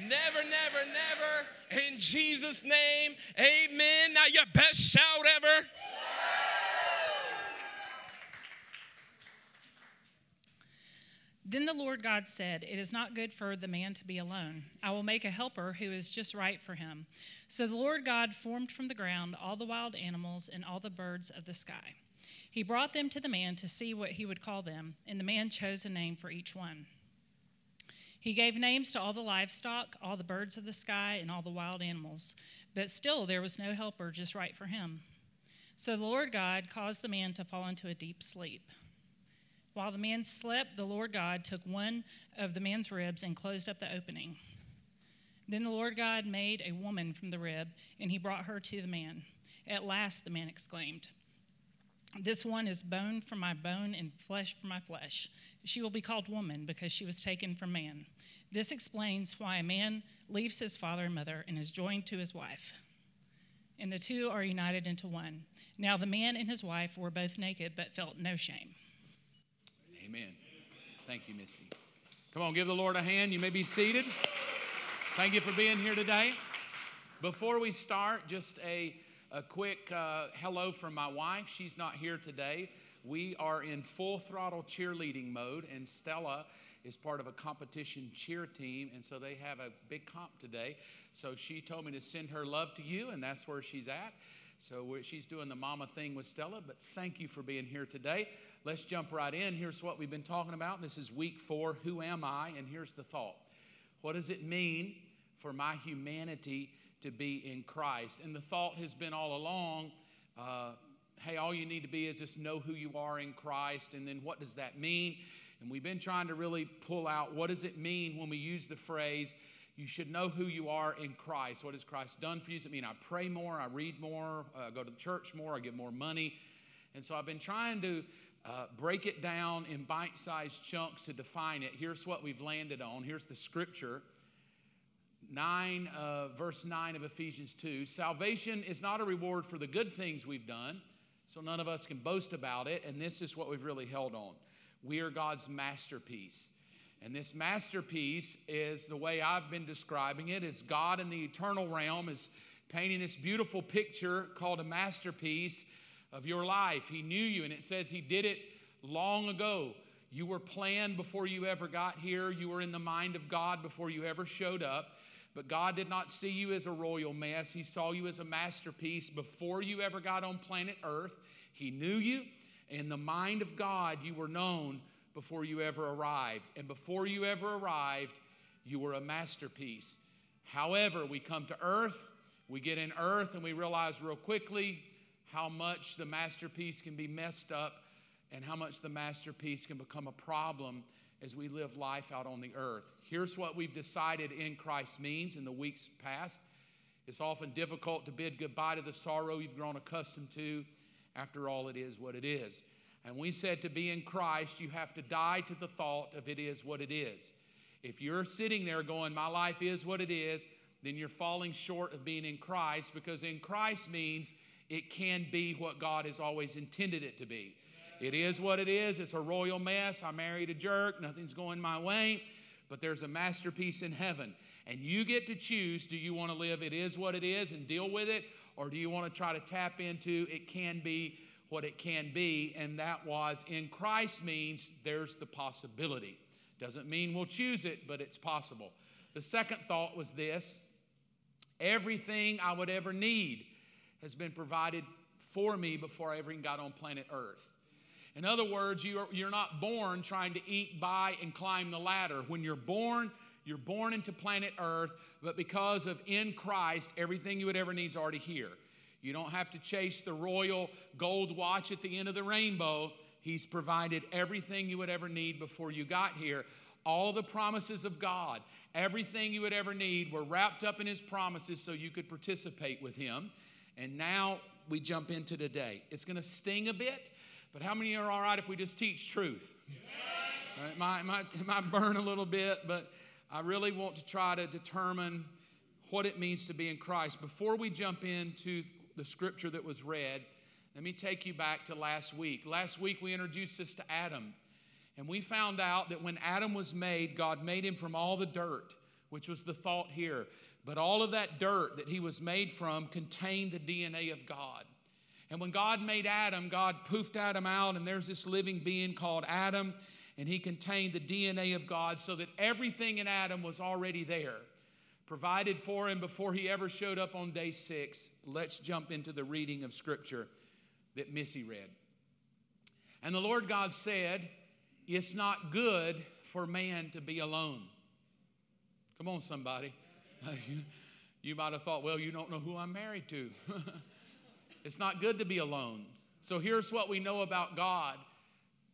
Never, never, never. In Jesus' name, amen. Now, your best shout ever. Then the Lord God said, It is not good for the man to be alone. I will make a helper who is just right for him. So the Lord God formed from the ground all the wild animals and all the birds of the sky. He brought them to the man to see what he would call them, and the man chose a name for each one. He gave names to all the livestock, all the birds of the sky, and all the wild animals, but still there was no helper just right for him. So the Lord God caused the man to fall into a deep sleep. While the man slept, the Lord God took one of the man's ribs and closed up the opening. Then the Lord God made a woman from the rib, and he brought her to the man. At last, the man exclaimed, This one is bone from my bone and flesh from my flesh. She will be called woman because she was taken from man. This explains why a man leaves his father and mother and is joined to his wife. And the two are united into one. Now the man and his wife were both naked but felt no shame. Amen. Thank you, Missy. Come on, give the Lord a hand. You may be seated. Thank you for being here today. Before we start, just a, a quick uh, hello from my wife. She's not here today. We are in full throttle cheerleading mode, and Stella is part of a competition cheer team, and so they have a big comp today. So she told me to send her love to you, and that's where she's at. So she's doing the mama thing with Stella, but thank you for being here today. Let's jump right in. Here's what we've been talking about. This is week four Who am I? And here's the thought What does it mean for my humanity to be in Christ? And the thought has been all along uh, hey, all you need to be is just know who you are in Christ. And then what does that mean? And we've been trying to really pull out what does it mean when we use the phrase, you should know who you are in Christ. What has Christ done for you? Does it mean I pray more, I read more, I go to church more, I give more money? And so I've been trying to uh, break it down in bite sized chunks to define it. Here's what we've landed on. Here's the scripture 9, uh, verse 9 of Ephesians 2. Salvation is not a reward for the good things we've done, so none of us can boast about it. And this is what we've really held on. We are God's masterpiece. And this masterpiece is the way I've been describing it is God in the eternal realm is painting this beautiful picture called a masterpiece of your life. He knew you, and it says He did it long ago. You were planned before you ever got here. You were in the mind of God before you ever showed up. But God did not see you as a royal mess. He saw you as a masterpiece before you ever got on planet Earth. He knew you. In the mind of God, you were known before you ever arrived. And before you ever arrived, you were a masterpiece. However, we come to earth, we get in earth, and we realize real quickly how much the masterpiece can be messed up and how much the masterpiece can become a problem as we live life out on the earth. Here's what we've decided in Christ means in the weeks past. It's often difficult to bid goodbye to the sorrow you've grown accustomed to. After all, it is what it is. And we said to be in Christ, you have to die to the thought of it is what it is. If you're sitting there going, My life is what it is, then you're falling short of being in Christ because in Christ means it can be what God has always intended it to be. It is what it is. It's a royal mess. I married a jerk. Nothing's going my way. But there's a masterpiece in heaven. And you get to choose do you want to live it is what it is and deal with it? Or do you want to try to tap into it can be what it can be? And that was in Christ means there's the possibility. Doesn't mean we'll choose it, but it's possible. The second thought was this everything I would ever need has been provided for me before I ever even got on planet Earth. In other words, you're, you're not born trying to eat by and climb the ladder. When you're born, you're born into planet Earth, but because of in Christ, everything you would ever need is already here. You don't have to chase the royal gold watch at the end of the rainbow. He's provided everything you would ever need before you got here. All the promises of God Everything you would ever need were wrapped up in His promises so you could participate with Him. And now we jump into today. It's going to sting a bit, but how many are all right if we just teach truth? Uh, it might, it, might, it might burn a little bit, but I really want to try to determine what it means to be in Christ. Before we jump into the scripture that was read, let me take you back to last week. Last week we introduced this to Adam, and we found out that when Adam was made, God made him from all the dirt, which was the thought here. But all of that dirt that he was made from contained the DNA of God. And when God made Adam, God poofed Adam out, and there's this living being called Adam, and he contained the DNA of God so that everything in Adam was already there, provided for him before he ever showed up on day six. Let's jump into the reading of Scripture that Missy read. And the Lord God said, It's not good for man to be alone. Come on, somebody. You, might have thought, well, you don't know who I'm married to. it's not good to be alone. So here's what we know about God.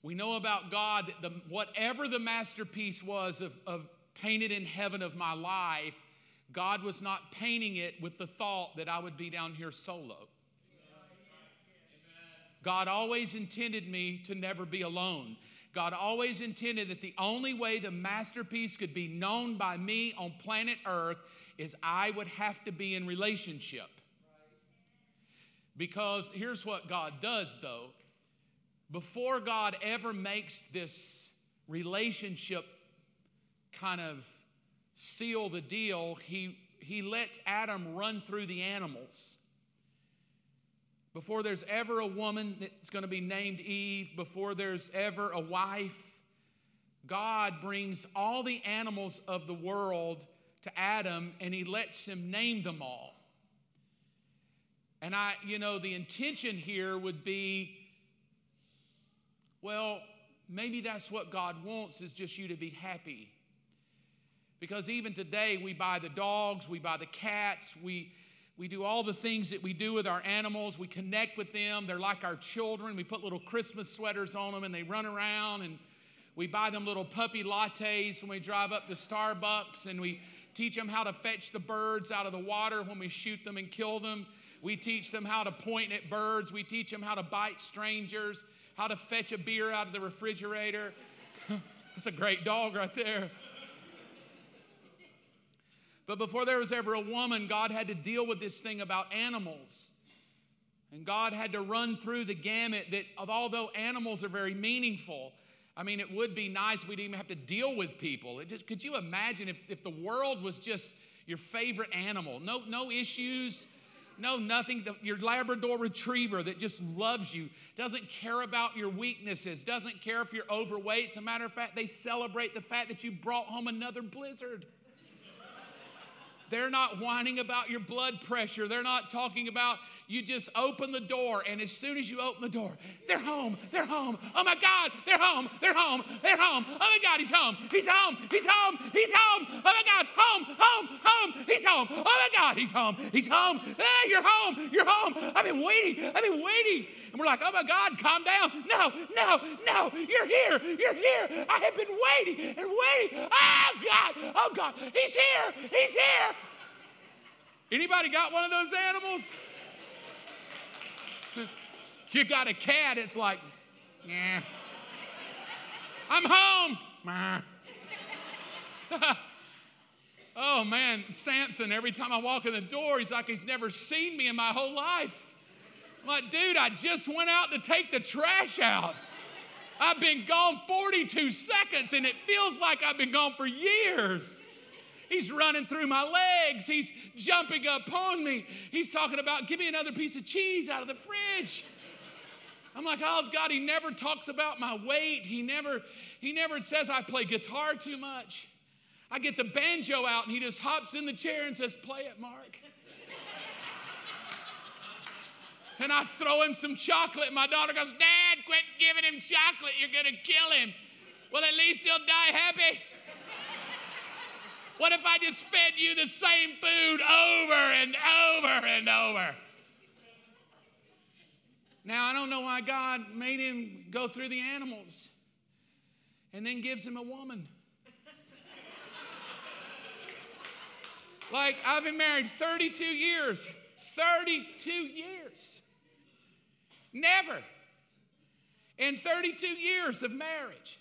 We know about God that the, whatever the masterpiece was of, of painted in heaven of my life, God was not painting it with the thought that I would be down here solo. God always intended me to never be alone. God always intended that the only way the masterpiece could be known by me on planet Earth is I would have to be in relationship. Because here's what God does, though. Before God ever makes this relationship kind of seal the deal, he, he lets Adam run through the animals before there's ever a woman that's going to be named Eve, before there's ever a wife, God brings all the animals of the world to Adam and he lets him name them all. And I, you know, the intention here would be well, maybe that's what God wants is just you to be happy. Because even today, we buy the dogs, we buy the cats, we we do all the things that we do with our animals. We connect with them. They're like our children. We put little Christmas sweaters on them and they run around. And we buy them little puppy lattes when we drive up to Starbucks. And we teach them how to fetch the birds out of the water when we shoot them and kill them. We teach them how to point at birds. We teach them how to bite strangers, how to fetch a beer out of the refrigerator. That's a great dog right there. But before there was ever a woman, God had to deal with this thing about animals. And God had to run through the gamut that, although animals are very meaningful, I mean, it would be nice we didn't even have to deal with people. It just, could you imagine if, if the world was just your favorite animal? No, no issues, no nothing. The, your Labrador retriever that just loves you, doesn't care about your weaknesses, doesn't care if you're overweight. As a matter of fact, they celebrate the fact that you brought home another blizzard. They're not whining about your blood pressure. They're not talking about you just open the door, and as soon as you open the door, they're home. They're home. Oh my God, they're home. They're home. They're home. Oh my God, he's home. He's home. He's home. He's home. Oh my God, home, home, home. He's home. Oh my God, he's home. He's home. Hey, you're home. You're home. I've been waiting. I've been waiting. And we're like, oh my God, calm down. No, no, no. You're here. You're here. I have been waiting and waiting. Oh God. Oh God. He's here. He's here. Anybody got one of those animals? You got a cat, it's like, yeah. I'm home. oh man, Samson, every time I walk in the door, he's like he's never seen me in my whole life. I'm like, dude, I just went out to take the trash out. I've been gone 42 seconds and it feels like I've been gone for years. He's running through my legs. He's jumping up on me. He's talking about, give me another piece of cheese out of the fridge. I'm like, oh God, he never talks about my weight. He never, he never says I play guitar too much. I get the banjo out and he just hops in the chair and says, play it, Mark. and I throw him some chocolate. My daughter goes, Dad, quit giving him chocolate. You're going to kill him. Well, at least he'll die happy. what if I just fed you the same food over and over and over? Now, I don't know why God made him go through the animals and then gives him a woman. Like, I've been married 32 years. 32 years. Never in 32 years of marriage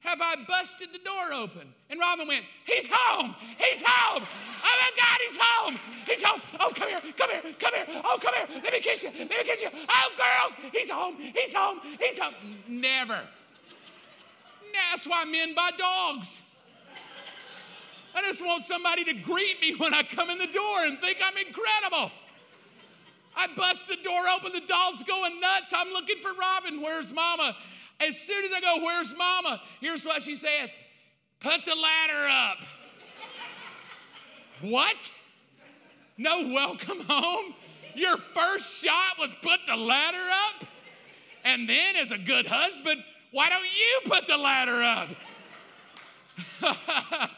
have I busted the door open. And Robin went, He's home! He's home! Oh my God, he's home! He's home! Oh, come here, come here, come here! Oh, come here! Let me kiss you! Let me kiss you! Oh, girls! He's home! He's home! He's home! Never. That's why men buy dogs. I just want somebody to greet me when I come in the door and think I'm incredible. I bust the door open, the dog's going nuts. I'm looking for Robin. Where's mama? As soon as I go, Where's mama? Here's what she says Put the ladder up. what? No welcome home? Your first shot was put the ladder up? And then, as a good husband, why don't you put the ladder up?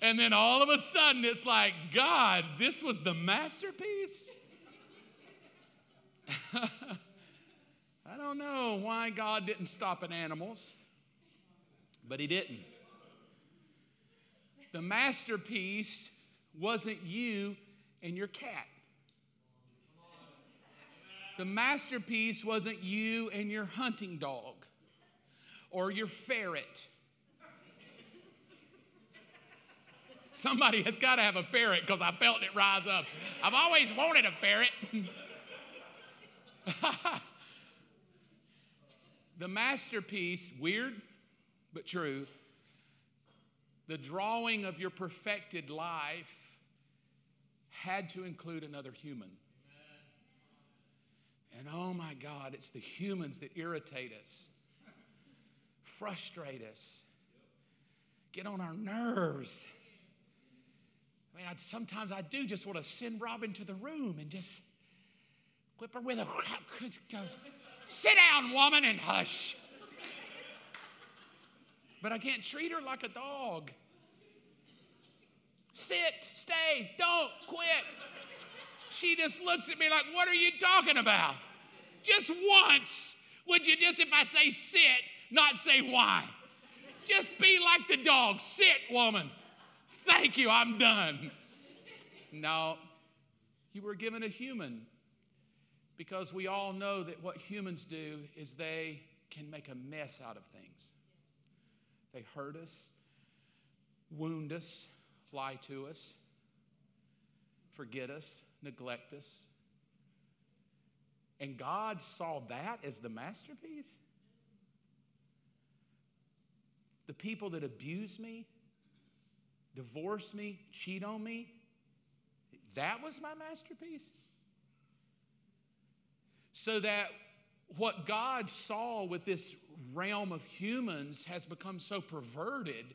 and then all of a sudden, it's like, God, this was the masterpiece? Don't know why God didn't stop at animals, but He didn't. The masterpiece wasn't you and your cat. The masterpiece wasn't you and your hunting dog or your ferret. Somebody has got to have a ferret because I felt it rise up. I've always wanted a ferret. the masterpiece, weird but true, the drawing of your perfected life had to include another human. And oh my God, it's the humans that irritate us, frustrate us, get on our nerves. I mean, I, sometimes I do just want to send Robin to the room and just whip her with a go, sit down, woman, and hush. But I can't treat her like a dog. Sit, stay, don't quit. She just looks at me like, What are you talking about? Just once, would you just, if I say sit, not say why? Just be like the dog. Sit, woman. Thank you, I'm done. No, you were given a human because we all know that what humans do is they can make a mess out of things. They hurt us, wound us, lie to us, forget us, neglect us. And God saw that as the masterpiece. The people that abuse me, divorce me, cheat on me, that was my masterpiece. So that what God saw with this realm of humans has become so perverted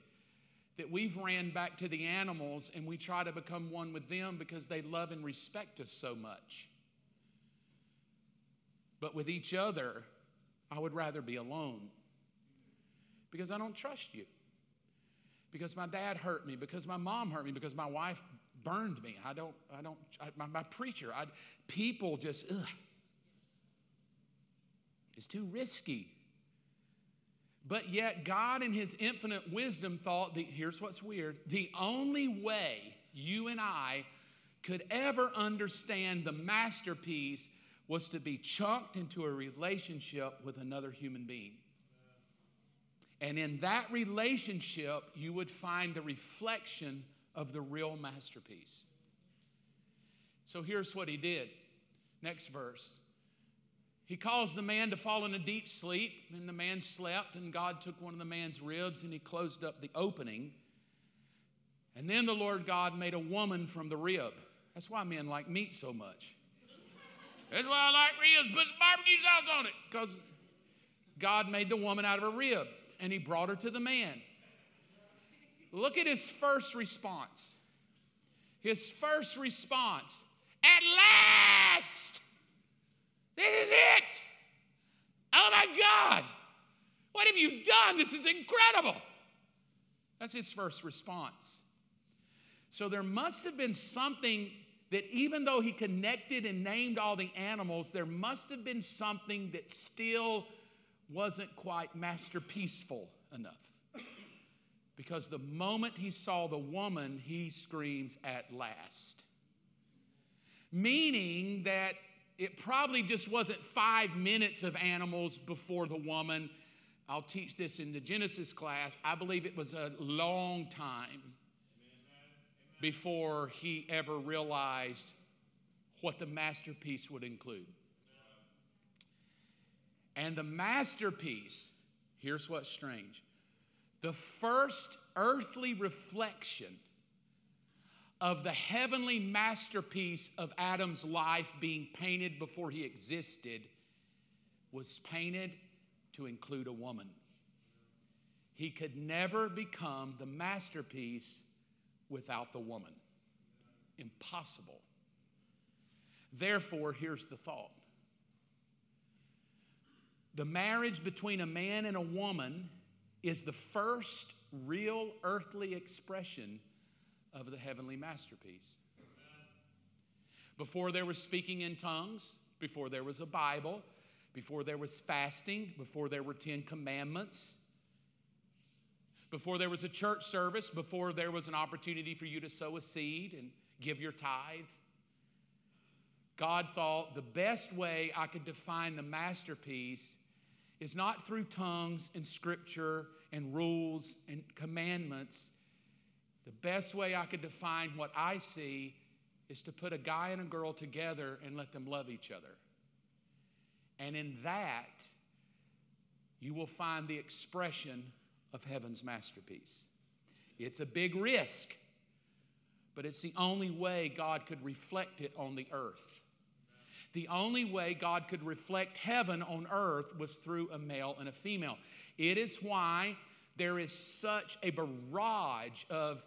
that we've ran back to the animals and we try to become one with them because they love and respect us so much. But with each other, I would rather be alone because I don't trust you. Because my dad hurt me, because my mom hurt me, because my wife burned me. I don't, I don't, I, my, my, preacher, I, people just, ugh. It's too risky. But yet, God, in His infinite wisdom, thought that here's what's weird the only way you and I could ever understand the masterpiece was to be chunked into a relationship with another human being. And in that relationship, you would find the reflection of the real masterpiece. So here's what he did. Next verse. He caused the man to fall in a deep sleep, and the man slept, and God took one of the man's ribs and he closed up the opening. And then the Lord God made a woman from the rib. That's why men like meat so much. That's why I like ribs. Put some barbecue sauce on it. Because God made the woman out of a rib, and he brought her to the man. Look at his first response. His first response At last! This is it! Oh my God! What have you done? This is incredible! That's his first response. So there must have been something that, even though he connected and named all the animals, there must have been something that still wasn't quite masterpieceful enough. because the moment he saw the woman, he screams, At last. Meaning that it probably just wasn't five minutes of animals before the woman. I'll teach this in the Genesis class. I believe it was a long time before he ever realized what the masterpiece would include. And the masterpiece, here's what's strange the first earthly reflection of the heavenly masterpiece of Adam's life being painted before he existed was painted to include a woman. He could never become the masterpiece without the woman. Impossible. Therefore, here's the thought the marriage between a man and a woman is the first real earthly expression of the heavenly masterpiece. Before there was speaking in tongues, before there was a Bible, before there was fasting, before there were Ten Commandments, before there was a church service, before there was an opportunity for you to sow a seed and give your tithe, God thought the best way I could define the masterpiece is not through tongues and scripture and rules and commandments. The best way I could define what I see is to put a guy and a girl together and let them love each other. And in that, you will find the expression of heaven's masterpiece. It's a big risk, but it's the only way God could reflect it on the earth. The only way God could reflect heaven on earth was through a male and a female. It is why there is such a barrage of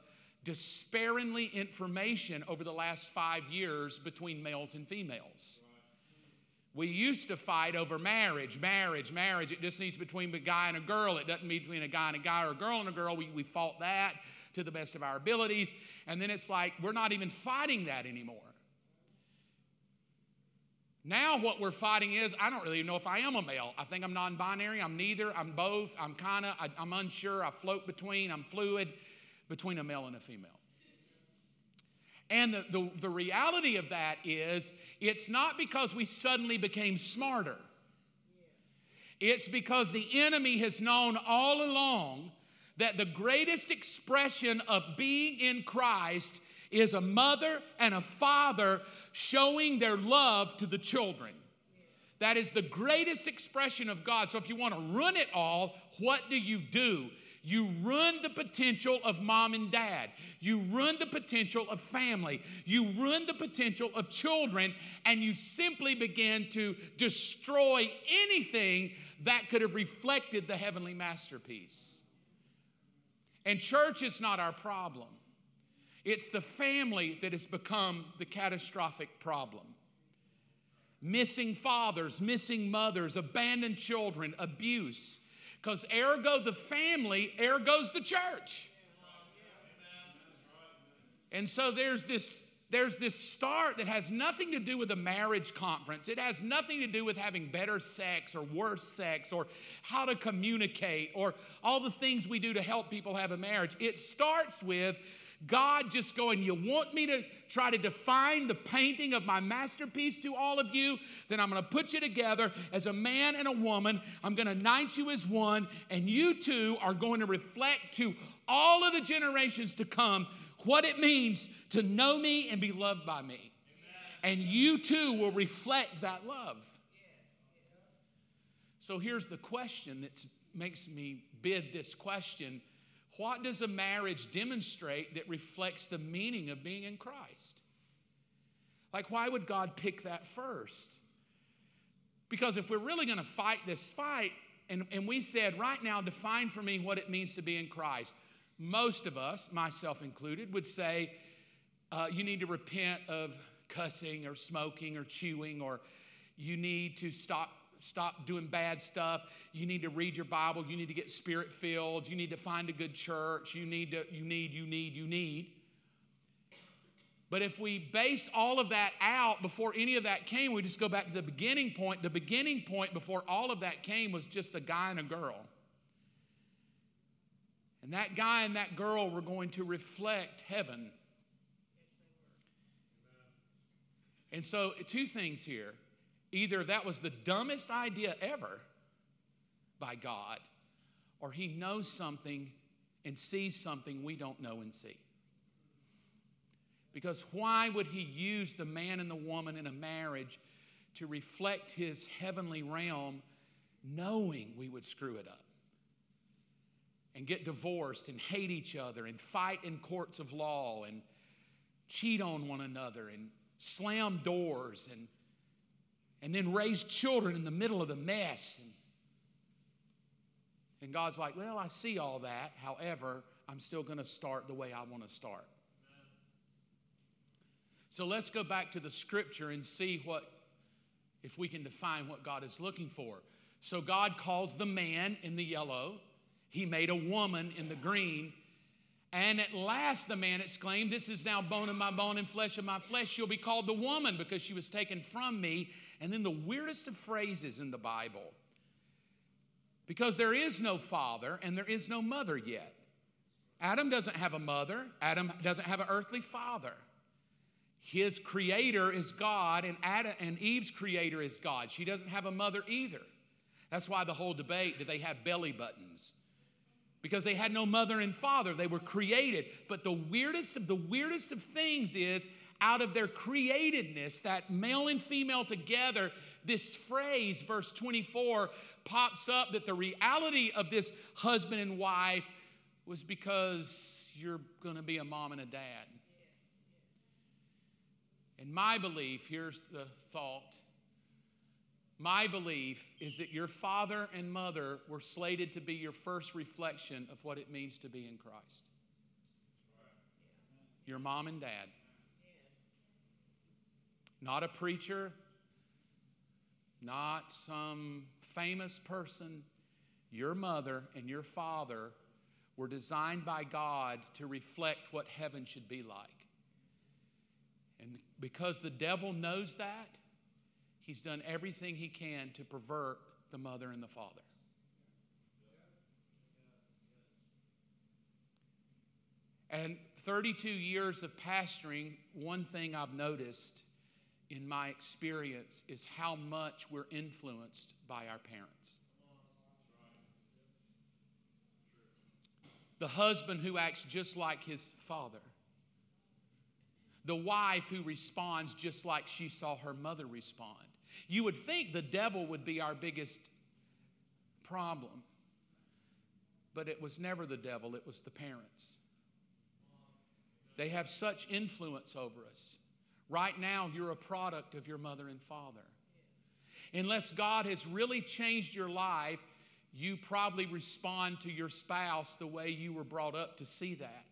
despairingly information over the last five years between males and females. We used to fight over marriage, marriage, marriage. It just needs between a guy and a girl. It doesn't need between a guy and a guy or a girl and a girl. We, we fought that to the best of our abilities. And then it's like we're not even fighting that anymore. Now, what we're fighting is I don't really know if I am a male. I think I'm non binary. I'm neither. I'm both. I'm kind of, I'm unsure. I float between, I'm fluid between a male and a female. And the, the, the reality of that is it's not because we suddenly became smarter, it's because the enemy has known all along that the greatest expression of being in Christ is a mother and a father showing their love to the children. That is the greatest expression of God. So if you want to run it all, what do you do? You run the potential of mom and dad. You run the potential of family. You run the potential of children, and you simply begin to destroy anything that could have reflected the heavenly masterpiece. And church is not our problem. It's the family that has become the catastrophic problem. Missing fathers, missing mothers, abandoned children, abuse. Because ergo the family, ergo's the church. And so there's this there's this start that has nothing to do with a marriage conference. It has nothing to do with having better sex or worse sex or how to communicate or all the things we do to help people have a marriage. It starts with God just going, You want me to try to define the painting of my masterpiece to all of you? Then I'm going to put you together as a man and a woman. I'm going to knight you as one, and you two are going to reflect to all of the generations to come what it means to know me and be loved by me. And you too will reflect that love. So here's the question that makes me bid this question what does a marriage demonstrate that reflects the meaning of being in Christ? Like, why would God pick that first? Because if we're really going to fight this fight, and, and we said, right now, define for me what it means to be in Christ, most of us, myself included, would say, uh, you need to repent of cussing or smoking or chewing, or you need to stop stop doing bad stuff. You need to read your Bible. You need to get spirit filled. You need to find a good church. You need to, you need, you need, you need. But if we base all of that out before any of that came, we just go back to the beginning point. The beginning point before all of that came was just a guy and a girl. And that guy and that girl were going to reflect heaven. And so, two things here. Either that was the dumbest idea ever by God, or he knows something and sees something we don't know and see. Because why would he use the man and the woman in a marriage to reflect his heavenly realm knowing we would screw it up? And get divorced and hate each other and fight in courts of law and cheat on one another and slam doors and, and then raise children in the middle of the mess. And, and God's like, Well, I see all that. However, I'm still going to start the way I want to start. So let's go back to the scripture and see what, if we can define what God is looking for. So God calls the man in the yellow, He made a woman in the green. And at last the man exclaimed, This is now bone of my bone and flesh of my flesh. She'll be called the woman because she was taken from me. And then the weirdest of phrases in the Bible because there is no father and there is no mother yet. Adam doesn't have a mother, Adam doesn't have an earthly father. His creator is God, and, Adam, and Eve's creator is God. She doesn't have a mother either. That's why the whole debate did they have belly buttons? Because they had no mother and father. They were created. But the weirdest of the weirdest of things is out of their createdness, that male and female together, this phrase, verse 24, pops up that the reality of this husband and wife was because you're going to be a mom and a dad. And my belief, here's the thought. My belief is that your father and mother were slated to be your first reflection of what it means to be in Christ. Your mom and dad. Not a preacher, not some famous person, your mother and your father were designed by God to reflect what heaven should be like. And because the devil knows that, he's done everything he can to pervert the mother and the father. And 32 years of pastoring, one thing I've noticed in my experience is how much we're influenced by our parents. The husband who acts just like his father. The wife who responds just like she saw her mother respond. You would think the devil would be our biggest problem, but it was never the devil, it was the parents. They have such influence over us. Right now, you're a product of your mother and father. Unless God has really changed your life, you probably respond to your spouse the way you were brought up to see that.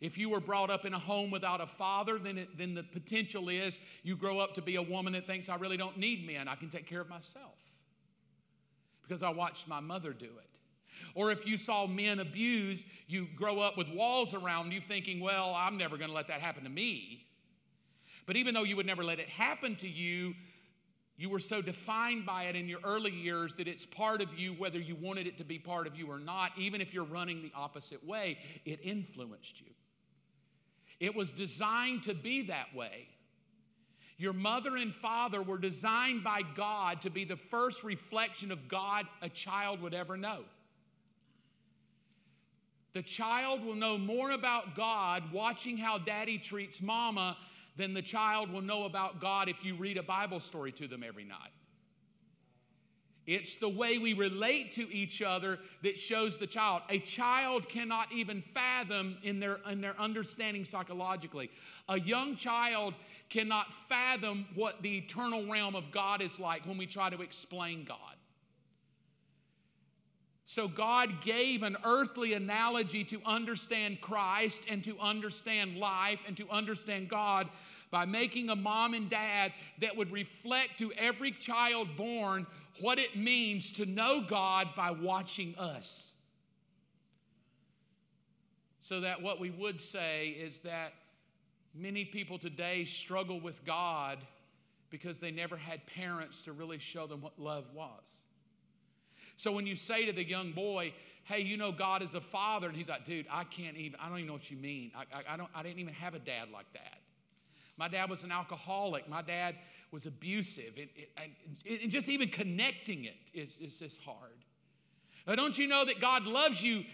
If you were brought up in a home without a father, then, it, then the potential is you grow up to be a woman that thinks, I really don't need men. I can take care of myself because I watched my mother do it. Or if you saw men abused, you grow up with walls around you thinking, well, I'm never going to let that happen to me. But even though you would never let it happen to you, you were so defined by it in your early years that it's part of you, whether you wanted it to be part of you or not, even if you're running the opposite way, it influenced you. It was designed to be that way. Your mother and father were designed by God to be the first reflection of God a child would ever know. The child will know more about God watching how daddy treats mama than the child will know about God if you read a Bible story to them every night. It's the way we relate to each other that shows the child. A child cannot even fathom in their, in their understanding psychologically. A young child cannot fathom what the eternal realm of God is like when we try to explain God. So, God gave an earthly analogy to understand Christ and to understand life and to understand God by making a mom and dad that would reflect to every child born what it means to know God by watching us. So that what we would say is that many people today struggle with God because they never had parents to really show them what love was. So when you say to the young boy, hey, you know God is a father, and he's like, dude, I can't even, I don't even know what you mean. I, I, I don't, I didn't even have a dad like that. My dad was an alcoholic. My dad was abusive. And just even connecting it is, is hard. Now, don't you know that God loves you,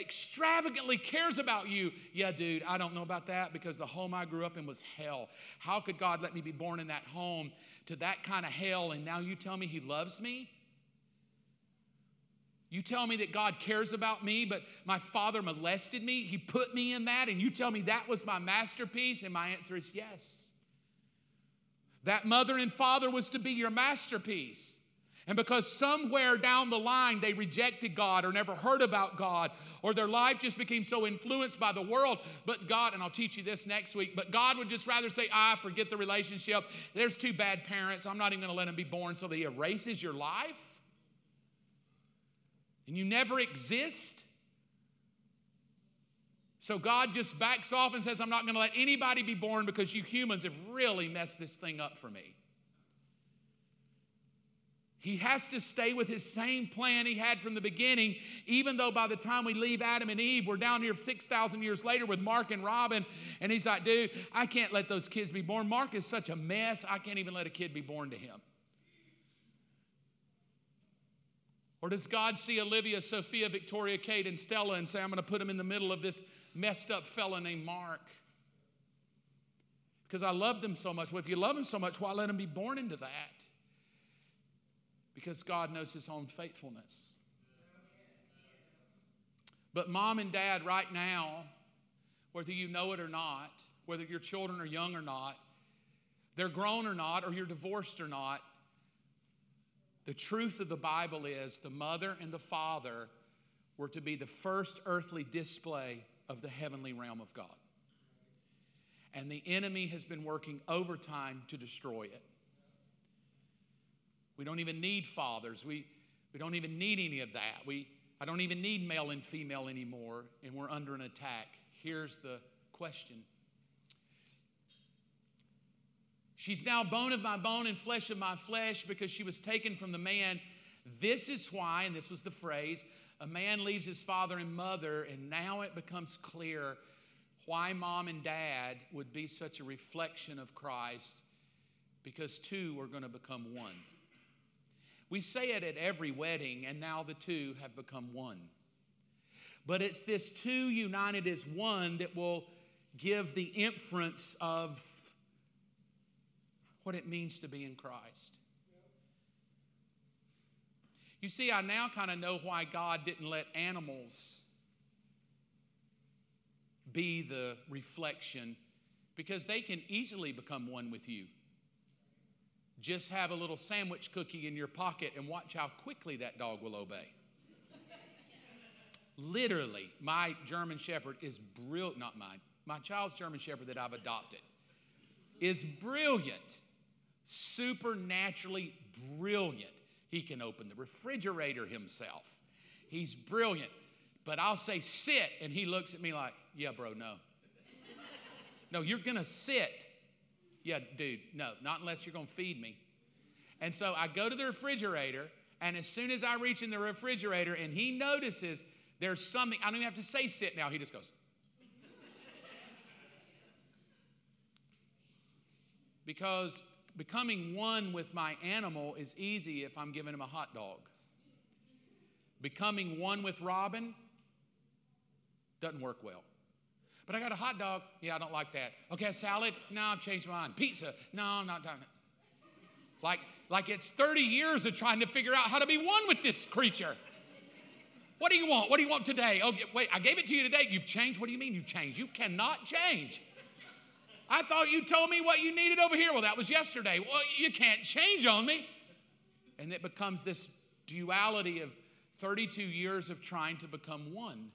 extravagantly cares about you? Yeah, dude, I don't know about that because the home I grew up in was hell. How could God let me be born in that home to that kind of hell and now you tell me He loves me? You tell me that God cares about me, but my father molested me. He put me in that, and you tell me that was my masterpiece? And my answer is yes. That mother and father was to be your masterpiece. And because somewhere down the line they rejected God or never heard about God, or their life just became so influenced by the world, but God, and I'll teach you this next week, but God would just rather say, I ah, forget the relationship. There's two bad parents. I'm not even going to let them be born. So he erases your life and you never exist. So God just backs off and says, I'm not going to let anybody be born because you humans have really messed this thing up for me. He has to stay with his same plan he had from the beginning, even though by the time we leave Adam and Eve, we're down here 6,000 years later with Mark and Robin. And he's like, dude, I can't let those kids be born. Mark is such a mess, I can't even let a kid be born to him. Or does God see Olivia, Sophia, Victoria, Kate, and Stella and say, I'm going to put them in the middle of this messed up fella named Mark? Because I love them so much. Well, if you love them so much, why let them be born into that? Because God knows his own faithfulness. But mom and dad, right now, whether you know it or not, whether your children are young or not, they're grown or not, or you're divorced or not, the truth of the Bible is the mother and the father were to be the first earthly display of the heavenly realm of God. And the enemy has been working overtime to destroy it. We don't even need fathers. We, we don't even need any of that. We, I don't even need male and female anymore, and we're under an attack. Here's the question She's now bone of my bone and flesh of my flesh because she was taken from the man. This is why, and this was the phrase, a man leaves his father and mother, and now it becomes clear why mom and dad would be such a reflection of Christ because two are going to become one. We say it at every wedding, and now the two have become one. But it's this two united as one that will give the inference of what it means to be in Christ. You see, I now kind of know why God didn't let animals be the reflection because they can easily become one with you. Just have a little sandwich cookie in your pocket and watch how quickly that dog will obey. Literally, my German Shepherd is brilliant, not mine, my child's German Shepherd that I've adopted is brilliant supernaturally brilliant. He can open the refrigerator himself. He's brilliant. But I'll say, sit, and he looks at me like, yeah, bro, no. no, you're gonna sit. Yeah, dude, no, not unless you're gonna feed me. And so I go to the refrigerator, and as soon as I reach in the refrigerator and he notices there's something, I don't even have to say sit now, he just goes. because Becoming one with my animal is easy if I'm giving him a hot dog. Becoming one with Robin doesn't work well. But I got a hot dog. Yeah, I don't like that. Okay, salad. No, I've changed my mind. Pizza. No, I'm not done. Like, like it's 30 years of trying to figure out how to be one with this creature. What do you want? What do you want today? Okay, wait, I gave it to you today. You've changed. What do you mean you changed? You cannot change. I thought you told me what you needed over here. Well, that was yesterday. Well, you can't change on me. And it becomes this duality of 32 years of trying to become one.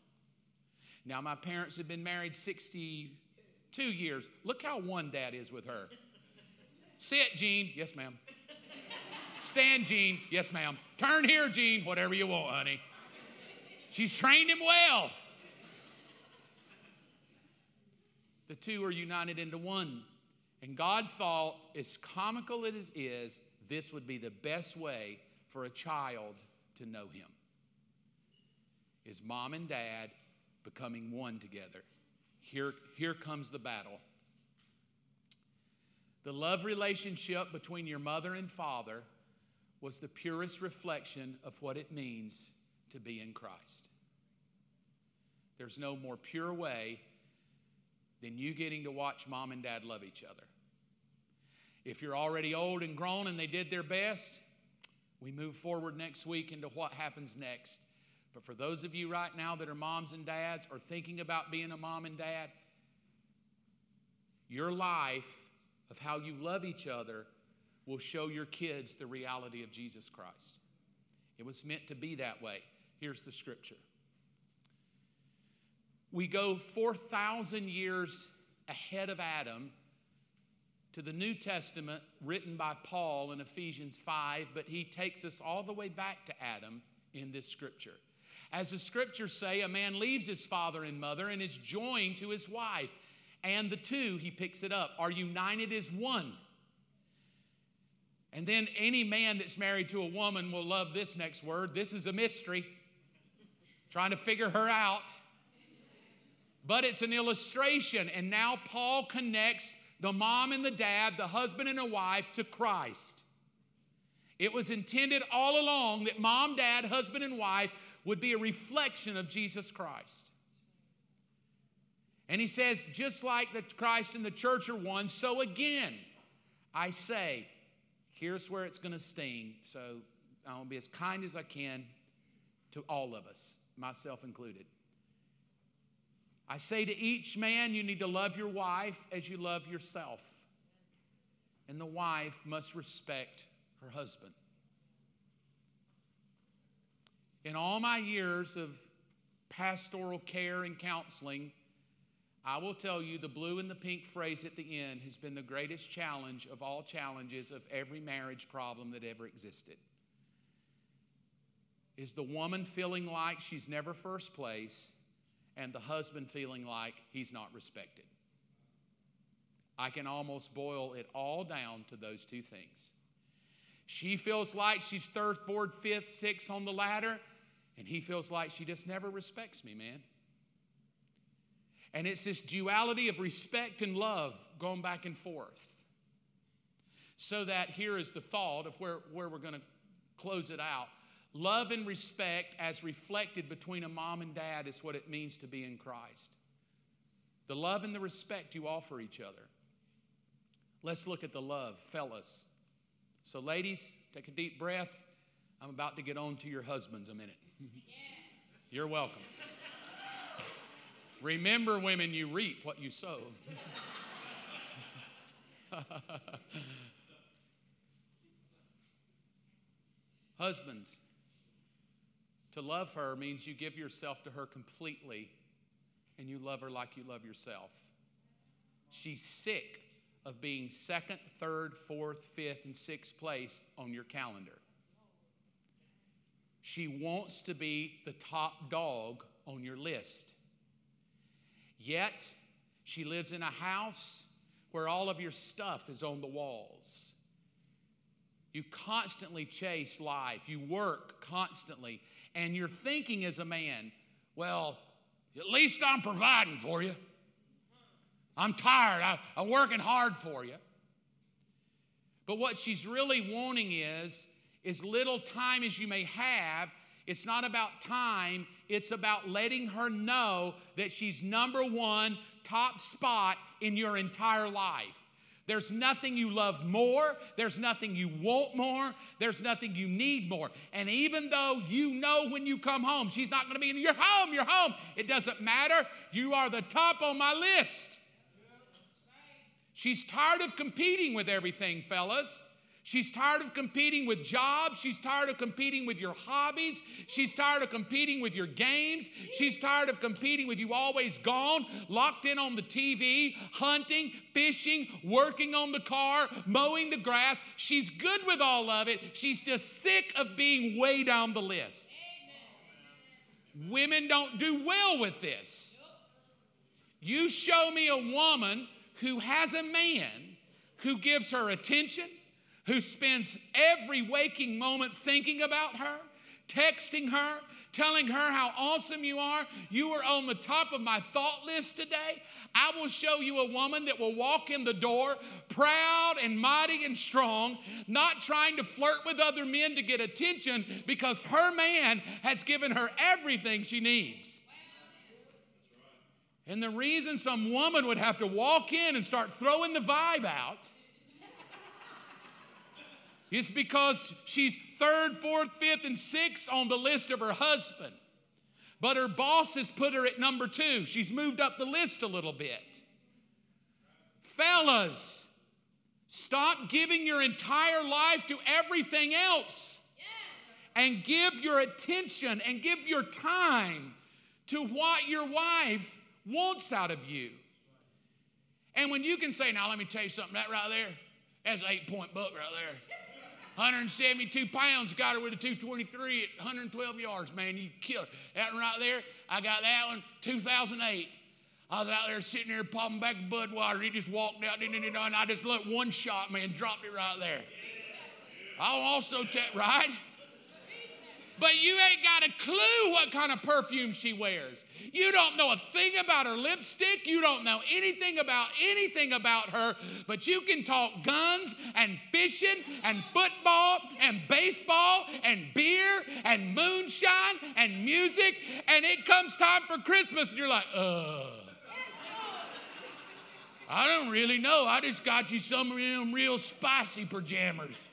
Now, my parents have been married 62 years. Look how one dad is with her. Sit, Gene. Yes, ma'am. Stand, Gene. Yes, ma'am. Turn here, Gene. Whatever you want, honey. She's trained him well. The two are united into one. And God thought, as comical as it is, this would be the best way for a child to know Him. Is mom and dad becoming one together? Here, here comes the battle. The love relationship between your mother and father was the purest reflection of what it means to be in Christ. There's no more pure way than you getting to watch mom and dad love each other. If you're already old and grown and they did their best, we move forward next week into what happens next. But for those of you right now that are moms and dads or thinking about being a mom and dad, your life of how you love each other will show your kids the reality of Jesus Christ. It was meant to be that way. Here's the scripture. We go 4,000 years ahead of Adam to the New Testament written by Paul in Ephesians 5, but he takes us all the way back to Adam in this scripture. As the scriptures say, a man leaves his father and mother and is joined to his wife, and the two, he picks it up, are united as one. And then any man that's married to a woman will love this next word. This is a mystery, trying to figure her out. But it's an illustration, and now Paul connects the mom and the dad, the husband and a wife, to Christ. It was intended all along that mom, dad, husband, and wife would be a reflection of Jesus Christ. And he says, just like the Christ and the church are one, so again, I say, here's where it's going to sting. So I want to be as kind as I can to all of us, myself included. I say to each man, you need to love your wife as you love yourself. And the wife must respect her husband. In all my years of pastoral care and counseling, I will tell you the blue and the pink phrase at the end has been the greatest challenge of all challenges of every marriage problem that ever existed. Is the woman feeling like she's never first place and the husband feeling like he's not respected. I can almost boil it all down to those two things. She feels like she's third, fourth, fifth, sixth on the ladder, and he feels like she just never respects me, man. And it's this duality of respect and love going back and forth. So that here is the thought of where, where we're going to close it out. Love and respect, as reflected between a mom and dad, is what it means to be in Christ. The love and the respect you offer each other. Let's look at the love, fellas. So, ladies, take a deep breath. I'm about to get on to your husbands a minute. Yes. You're welcome. Remember, women, you reap what you sow. Husbands, to love her means you give yourself to her completely and you love her like you love yourself. She's sick of being second, third, fourth, fifth, and sixth place on your calendar. She wants to be the top dog on your list. Yet, she lives in a house where all of your stuff is on the walls. You constantly chase life, you work constantly, and you're thinking as a man, well, at least I'm providing for you. I'm tired, I, I'm working hard for you. But what she's really wanting is, as little time as you may have, it's not about time, it's about letting her know that she's number one, top spot in your entire life. There's nothing you love more. There's nothing you want more. There's nothing you need more. And even though you know when you come home, she's not going to be in your home, your home. It doesn't matter. You are the top on my list. She's tired of competing with everything, fellas. She's tired of competing with jobs. She's tired of competing with your hobbies. She's tired of competing with your games. She's tired of competing with you always gone, locked in on the TV, hunting, fishing, working on the car, mowing the grass. She's good with all of it. She's just sick of being way down the list. Amen. Women don't do well with this. You show me a woman who has a man who gives her attention who spends every waking moment thinking about her, texting her, telling her how awesome you are. You are on the top of my thought list today. I will show you a woman that will walk in the door proud and mighty and strong, not trying to flirt with other men to get attention because her man has given her everything she needs. And the reason some woman would have to walk in and start throwing the vibe out is because she's third, fourth, fifth, and sixth on the list of her husband. But her boss has put her at number two. She's moved up the list a little bit. Fellas, stop giving your entire life to everything else and give your attention and give your time to what your wife wants out of you. And when you can say, now let me tell you something, that right there, that's an eight point book right there. 172 pounds, got her with a 223 at 112 yards, man. You kill her. That one right there, I got that one 2008. I was out there sitting there popping back Budweiser. He just walked out, and I just let one shot, man, dropped it right there. I'll also tell, right? But you ain't got a clue what kind of perfume she wears. You don't know a thing about her lipstick. You don't know anything about anything about her, but you can talk guns and fishing and football and baseball and beer and moonshine and music, and it comes time for Christmas, and you're like, ugh. I don't really know. I just got you some of them real spicy pajamas.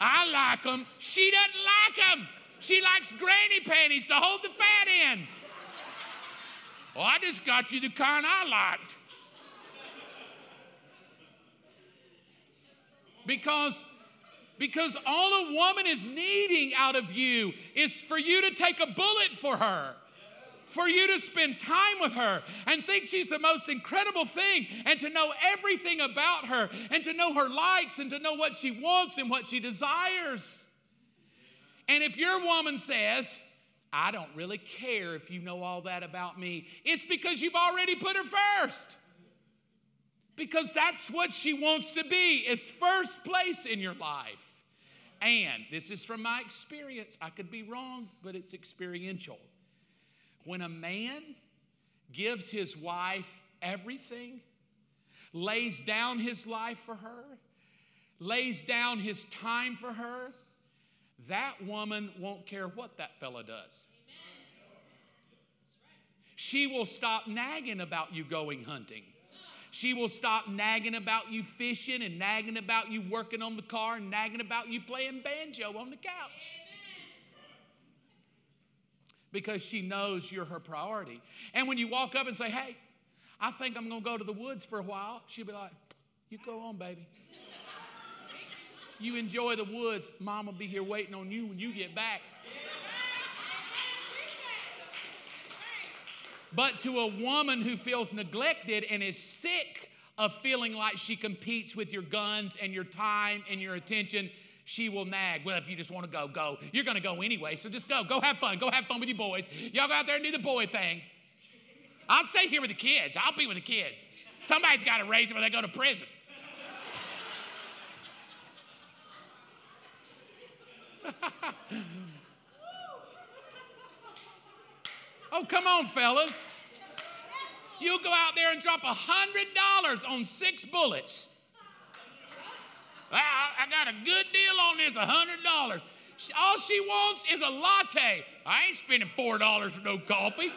I like them. She doesn't like them. She likes granny panties to hold the fat in. Well, I just got you the kind I liked. Because because all a woman is needing out of you is for you to take a bullet for her for you to spend time with her and think she's the most incredible thing and to know everything about her and to know her likes and to know what she wants and what she desires. And if your woman says, I don't really care if you know all that about me, it's because you've already put her first. Because that's what she wants to be, is first place in your life. And this is from my experience. I could be wrong, but it's experiential. When a man gives his wife everything, lays down his life for her, lays down his time for her, that woman won't care what that fella does. She will stop nagging about you going hunting. She will stop nagging about you fishing and nagging about you working on the car and nagging about you playing banjo on the couch because she knows you're her priority. And when you walk up and say, Hey, I think I'm gonna go to the woods for a while, she'll be like, You go on, baby. You enjoy the woods. Mom will be here waiting on you when you get back. But to a woman who feels neglected and is sick of feeling like she competes with your guns and your time and your attention, she will nag. Well, if you just want to go, go. You're going to go anyway, so just go. Go have fun. Go have fun with your boys. Y'all go out there and do the boy thing. I'll stay here with the kids. I'll be with the kids. Somebody's got to raise them or they go to prison. oh, come on, fellas. You go out there and drop a $100 on six bullets. I, I got a good deal on this, $100. All she wants is a latte. I ain't spending $4 for no coffee.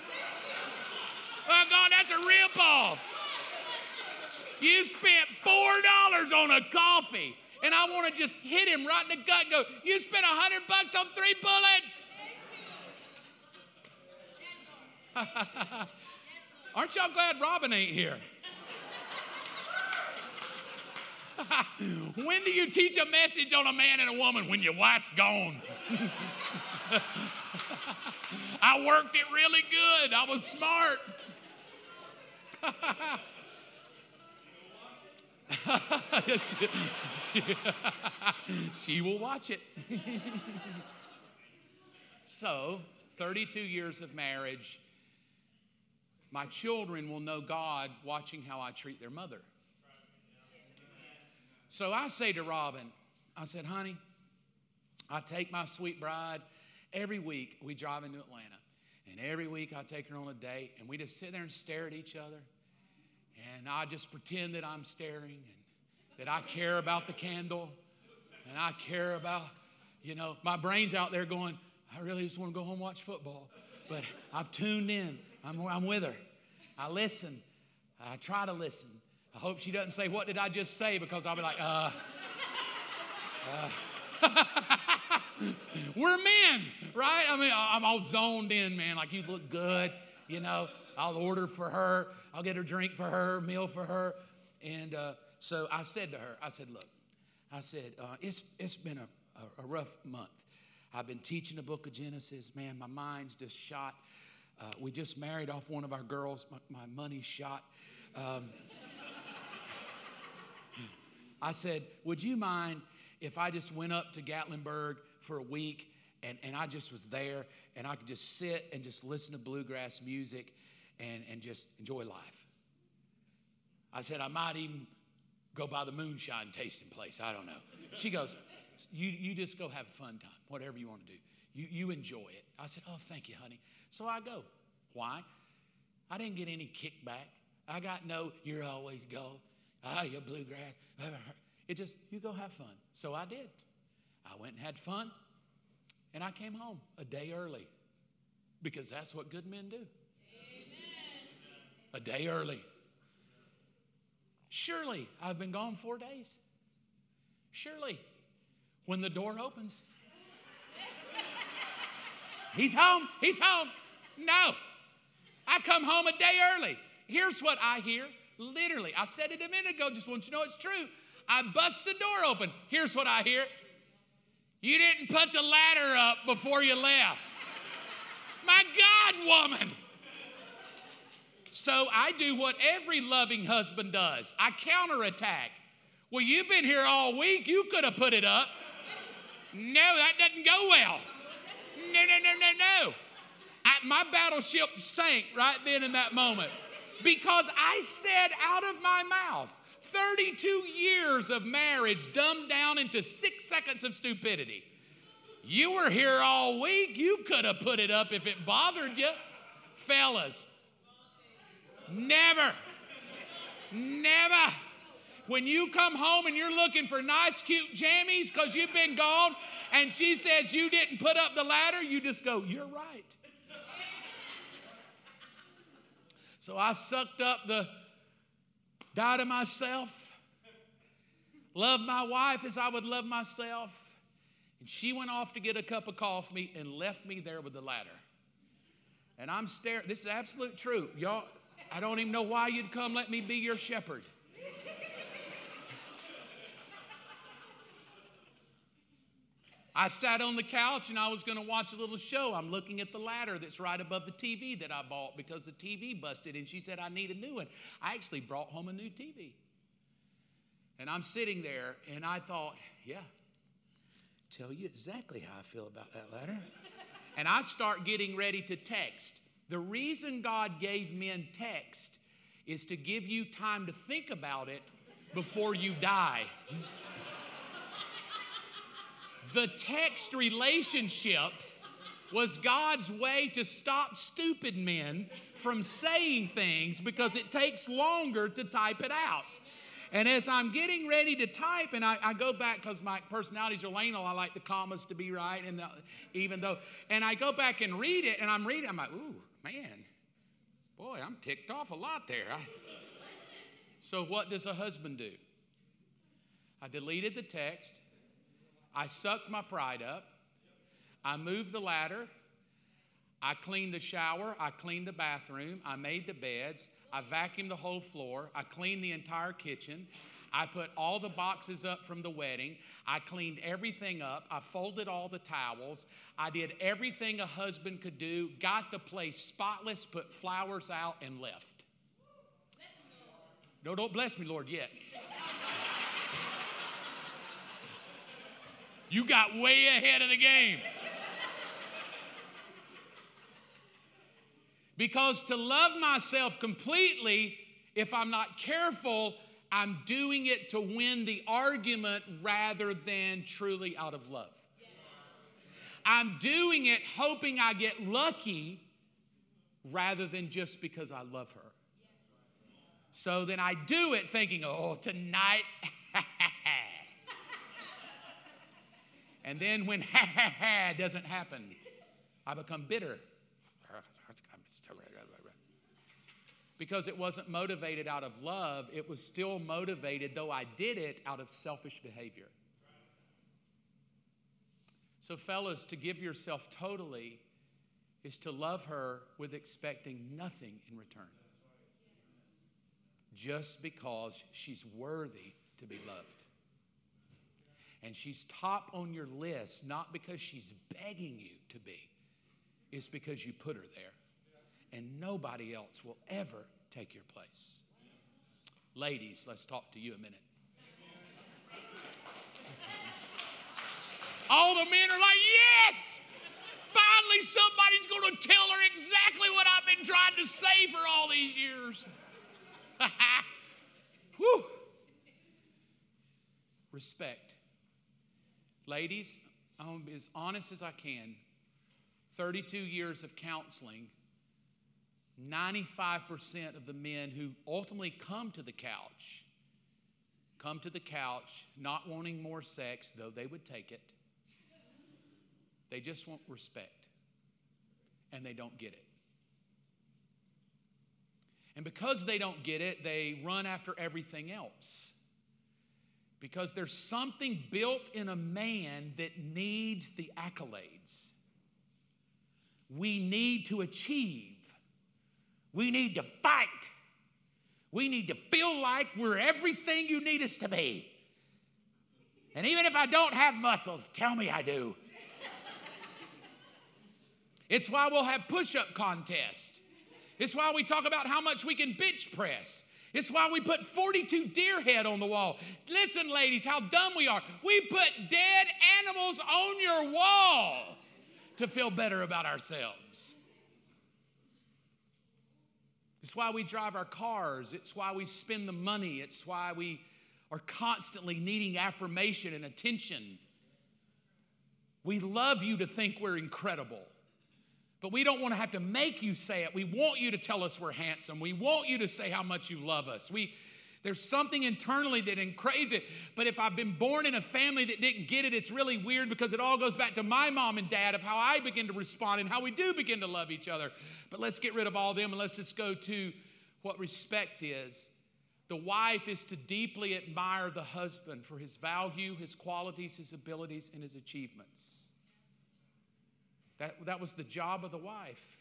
Oh, God, that's a rip-off. You spent $4 on a coffee. And I want to just hit him right in the gut go, you spent 100 bucks on three bullets? Aren't y'all glad Robin ain't here? when do you teach a message on a man and a woman? When your wife's gone. I worked it really good. I was smart. she will watch it. so, 32 years of marriage, my children will know God watching how I treat their mother. So I say to Robin, I said, honey, I take my sweet bride every week. We drive into Atlanta, and every week I take her on a date, and we just sit there and stare at each other. And I just pretend that I'm staring and that I care about the candle and I care about, you know, my brain's out there going, I really just want to go home watch football. But I've tuned in, I'm, I'm with her. I listen, I try to listen. I hope she doesn't say, What did I just say? Because I'll be like, Uh, uh. We're men, right? I mean, I'm all zoned in, man. Like, you look good, you know. I'll order for her, I'll get her drink for her, meal for her. And uh, so I said to her, I said, Look, I said, uh, it's, it's been a, a, a, rough month. I've been teaching the book of Genesis. Man, my mind's just shot. Uh, we just married off one of our girls. My, my money's shot. Um, I said, Would you mind if I just went up to Gatlinburg for a week and, and I just was there and I could just sit and just listen to bluegrass music and, and just enjoy life? I said, I might even go by the moonshine tasting place. I don't know. She goes, you, you just go have a fun time, whatever you want to do. You, you enjoy it. I said, Oh, thank you, honey. So I go. Why? I didn't get any kickback. I got no, you're always go. Ah, you bluegrass. It just, you go have fun. So I did. I went and had fun, and I came home a day early because that's what good men do. Amen. A day early. Surely I've been gone four days. Surely when the door opens, he's home, he's home. No, I come home a day early. Here's what I hear. Literally, I said it a minute ago, just want you to know it's true. I bust the door open. Here's what I hear. You didn't put the ladder up before you left. My God, woman. So I do what every loving husband does I counterattack. Well, you've been here all week. You could have put it up. No, that doesn't go well. No, no, no, no, no. I, my battleship sank right then in that moment because I said out of my mouth 32 years of marriage dumbed down into six seconds of stupidity. You were here all week. You could have put it up if it bothered you. Fellas, Never. Never. When you come home and you're looking for nice, cute jammies because you've been gone, and she says you didn't put up the ladder, you just go, You're right. So I sucked up the died of myself, loved my wife as I would love myself, and she went off to get a cup of coffee and left me there with the ladder. And I'm staring, this is absolute truth. Y'all, I don't even know why you'd come let me be your shepherd. I sat on the couch and I was going to watch a little show. I'm looking at the ladder that's right above the TV that I bought because the TV busted. And she said, I need a new one. I actually brought home a new TV. And I'm sitting there and I thought, yeah, tell you exactly how I feel about that ladder. and I start getting ready to text. The reason God gave men text is to give you time to think about it before you die. The text relationship was God's way to stop stupid men from saying things because it takes longer to type it out. And as I'm getting ready to type, and I, I go back because my personalities are anal, I like the commas to be right, and the, even though, and I go back and read it, and I'm reading, I'm like, ooh, man, boy, I'm ticked off a lot there. I, so, what does a husband do? I deleted the text. I sucked my pride up. I moved the ladder. I cleaned the shower. I cleaned the bathroom. I made the beds. I vacuumed the whole floor. I cleaned the entire kitchen. I put all the boxes up from the wedding. I cleaned everything up. I folded all the towels. I did everything a husband could do, got the place spotless, put flowers out, and left. No, don't bless me, Lord, yet. You got way ahead of the game. Because to love myself completely, if I'm not careful, I'm doing it to win the argument rather than truly out of love. I'm doing it hoping I get lucky rather than just because I love her. So then I do it thinking, oh, tonight, and then when ha ha ha doesn't happen, I become bitter. Because it wasn't motivated out of love, it was still motivated, though I did it, out of selfish behavior. So, fellas, to give yourself totally is to love her with expecting nothing in return. Just because she's worthy to be loved. And she's top on your list, not because she's begging you to be, it's because you put her there. And nobody else will ever take your place. Ladies, let's talk to you a minute. All the men are like, yes! Finally, somebody's going to tell her exactly what I've been trying to say for all these years. Whew. Respect. Ladies, I'm as honest as I can. 32 years of counseling, 95% of the men who ultimately come to the couch come to the couch not wanting more sex, though they would take it. They just want respect, and they don't get it. And because they don't get it, they run after everything else. Because there's something built in a man that needs the accolades. We need to achieve. We need to fight. We need to feel like we're everything you need us to be. And even if I don't have muscles, tell me I do. it's why we'll have push up contests. It's why we talk about how much we can bench press. It's why we put 42 deer head on the wall. Listen, ladies, how dumb we are. We put dead animals on your wall to feel better about ourselves. It's why we drive our cars. It's why we spend the money. It's why we are constantly needing affirmation and attention. We love you to think we're incredible. But we don't want to have to make you say it. We want you to tell us we're handsome. We want you to say how much you love us. We, there's something internally that encourages it. But if I've been born in a family that didn't get it, it's really weird because it all goes back to my mom and dad of how I begin to respond and how we do begin to love each other. But let's get rid of all them and let's just go to what respect is. The wife is to deeply admire the husband for his value, his qualities, his abilities, and his achievements. That, that was the job of the wife.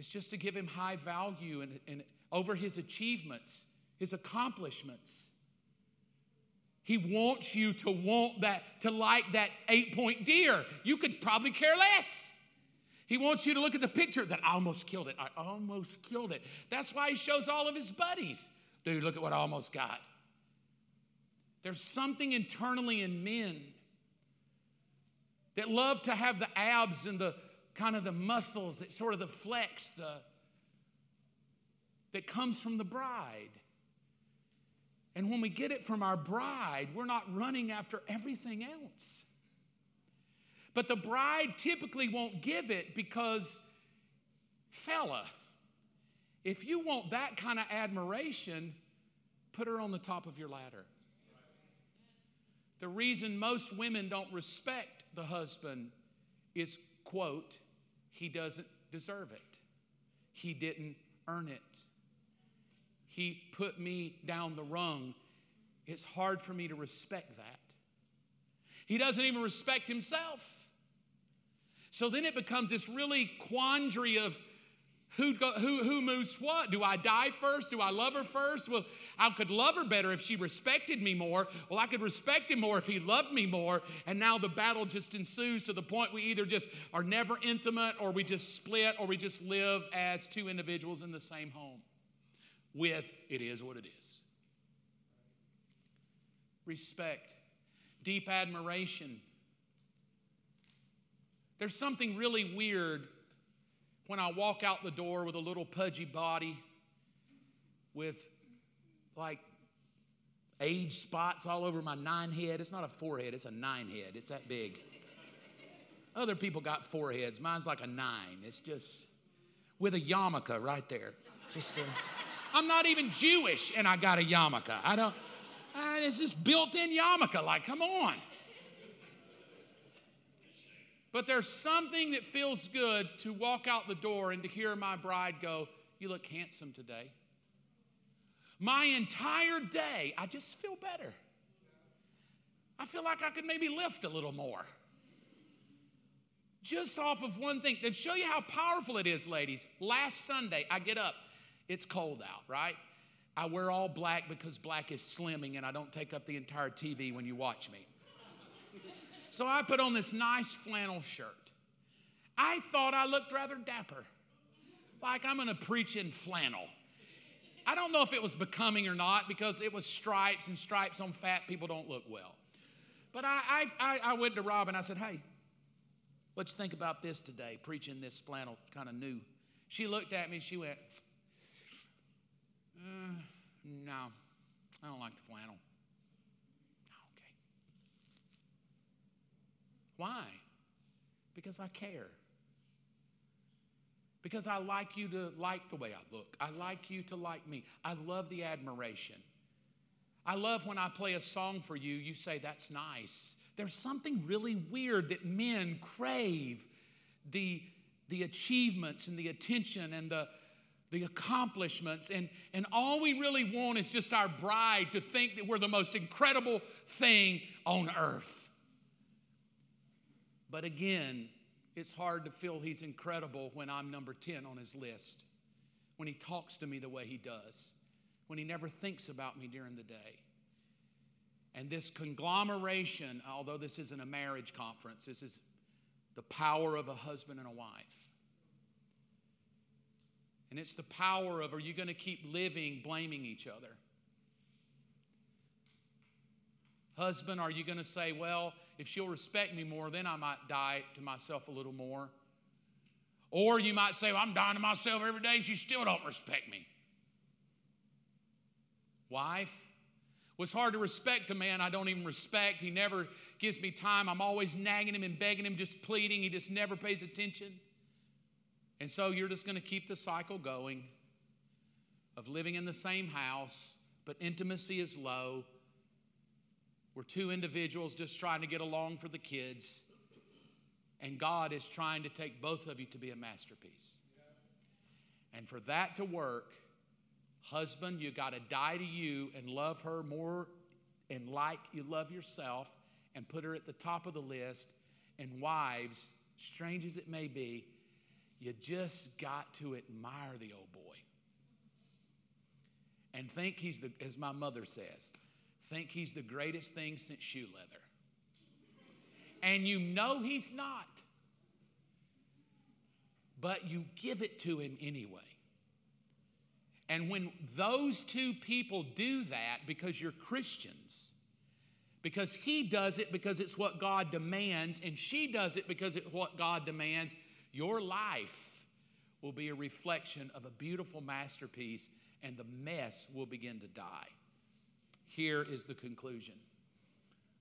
It's just to give him high value and, and over his achievements, his accomplishments. He wants you to want that, to like that eight point deer. You could probably care less. He wants you to look at the picture that I almost killed it. I almost killed it. That's why he shows all of his buddies. Dude, look at what I almost got. There's something internally in men that love to have the abs and the kind of the muscles that sort of the flex the that comes from the bride. And when we get it from our bride we're not running after everything else. But the bride typically won't give it because fella if you want that kind of admiration put her on the top of your ladder. The reason most women don't respect the husband is, quote, he doesn't deserve it. He didn't earn it. He put me down the rung. It's hard for me to respect that. He doesn't even respect himself. So then it becomes this really quandary of who, who, who moves what? Do I die first? Do I love her first? Well, I could love her better if she respected me more. Well, I could respect him more if he loved me more. And now the battle just ensues to the point we either just are never intimate or we just split or we just live as two individuals in the same home with it is what it is. Respect, deep admiration. There's something really weird when I walk out the door with a little pudgy body, with like age spots all over my nine head. It's not a forehead, it's a nine head. It's that big. Other people got foreheads. Mine's like a nine. It's just with a yarmulke right there. Just, I'm not even Jewish, and I got a yarmulke. I don't. Uh, it's just built-in yarmulke. Like, come on. But there's something that feels good to walk out the door and to hear my bride go, "You look handsome today." My entire day, I just feel better. I feel like I could maybe lift a little more. Just off of one thing. And show you how powerful it is, ladies. Last Sunday, I get up. It's cold out, right? I wear all black because black is slimming and I don't take up the entire TV when you watch me. So I put on this nice flannel shirt. I thought I looked rather dapper, like I'm gonna preach in flannel. I don't know if it was becoming or not because it was stripes and stripes on fat people don't look well. But I, I, I went to Rob and I said, hey, let's think about this today, preaching this flannel kind of new. She looked at me and she went, uh, no, I don't like the flannel. Okay. Why? Because I care. Because I like you to like the way I look. I like you to like me. I love the admiration. I love when I play a song for you, you say, That's nice. There's something really weird that men crave the, the achievements and the attention and the, the accomplishments. And, and all we really want is just our bride to think that we're the most incredible thing on earth. But again, it's hard to feel he's incredible when I'm number 10 on his list, when he talks to me the way he does, when he never thinks about me during the day. And this conglomeration, although this isn't a marriage conference, this is the power of a husband and a wife. And it's the power of are you going to keep living blaming each other? Husband, are you going to say, well, if she'll respect me more, then I might die to myself a little more? Or you might say, well, I'm dying to myself every day, she still don't respect me. Wife, was hard to respect a man I don't even respect. He never gives me time. I'm always nagging him and begging him, just pleading. He just never pays attention. And so you're just going to keep the cycle going of living in the same house, but intimacy is low. We're two individuals just trying to get along for the kids. And God is trying to take both of you to be a masterpiece. And for that to work, husband, you got to die to you and love her more and like you love yourself and put her at the top of the list. And wives, strange as it may be, you just got to admire the old boy. And think he's the, as my mother says, think he's the greatest thing since shoe leather. And you know he's not. But you give it to him anyway. And when those two people do that because you're Christians, because he does it because it's what God demands, and she does it because it's what God demands, your life will be a reflection of a beautiful masterpiece, and the mess will begin to die. Here is the conclusion.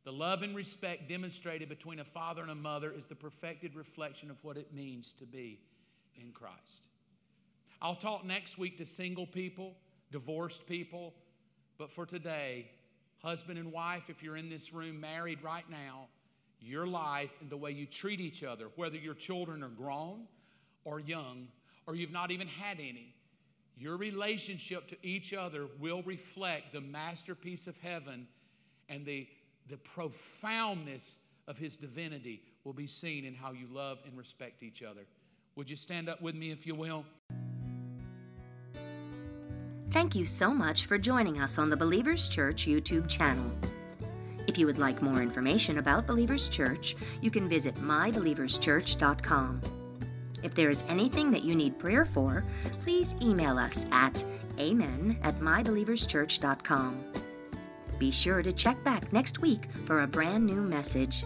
The love and respect demonstrated between a father and a mother is the perfected reflection of what it means to be in Christ. I'll talk next week to single people, divorced people, but for today, husband and wife, if you're in this room married right now, your life and the way you treat each other, whether your children are grown or young, or you've not even had any, your relationship to each other will reflect the masterpiece of heaven and the, the profoundness of his divinity will be seen in how you love and respect each other. Would you stand up with me if you will? Thank you so much for joining us on the Believers Church YouTube channel. If you would like more information about Believers Church, you can visit mybelieverschurch.com. If there is anything that you need prayer for, please email us at amen at mybelieverschurch.com. Be sure to check back next week for a brand new message.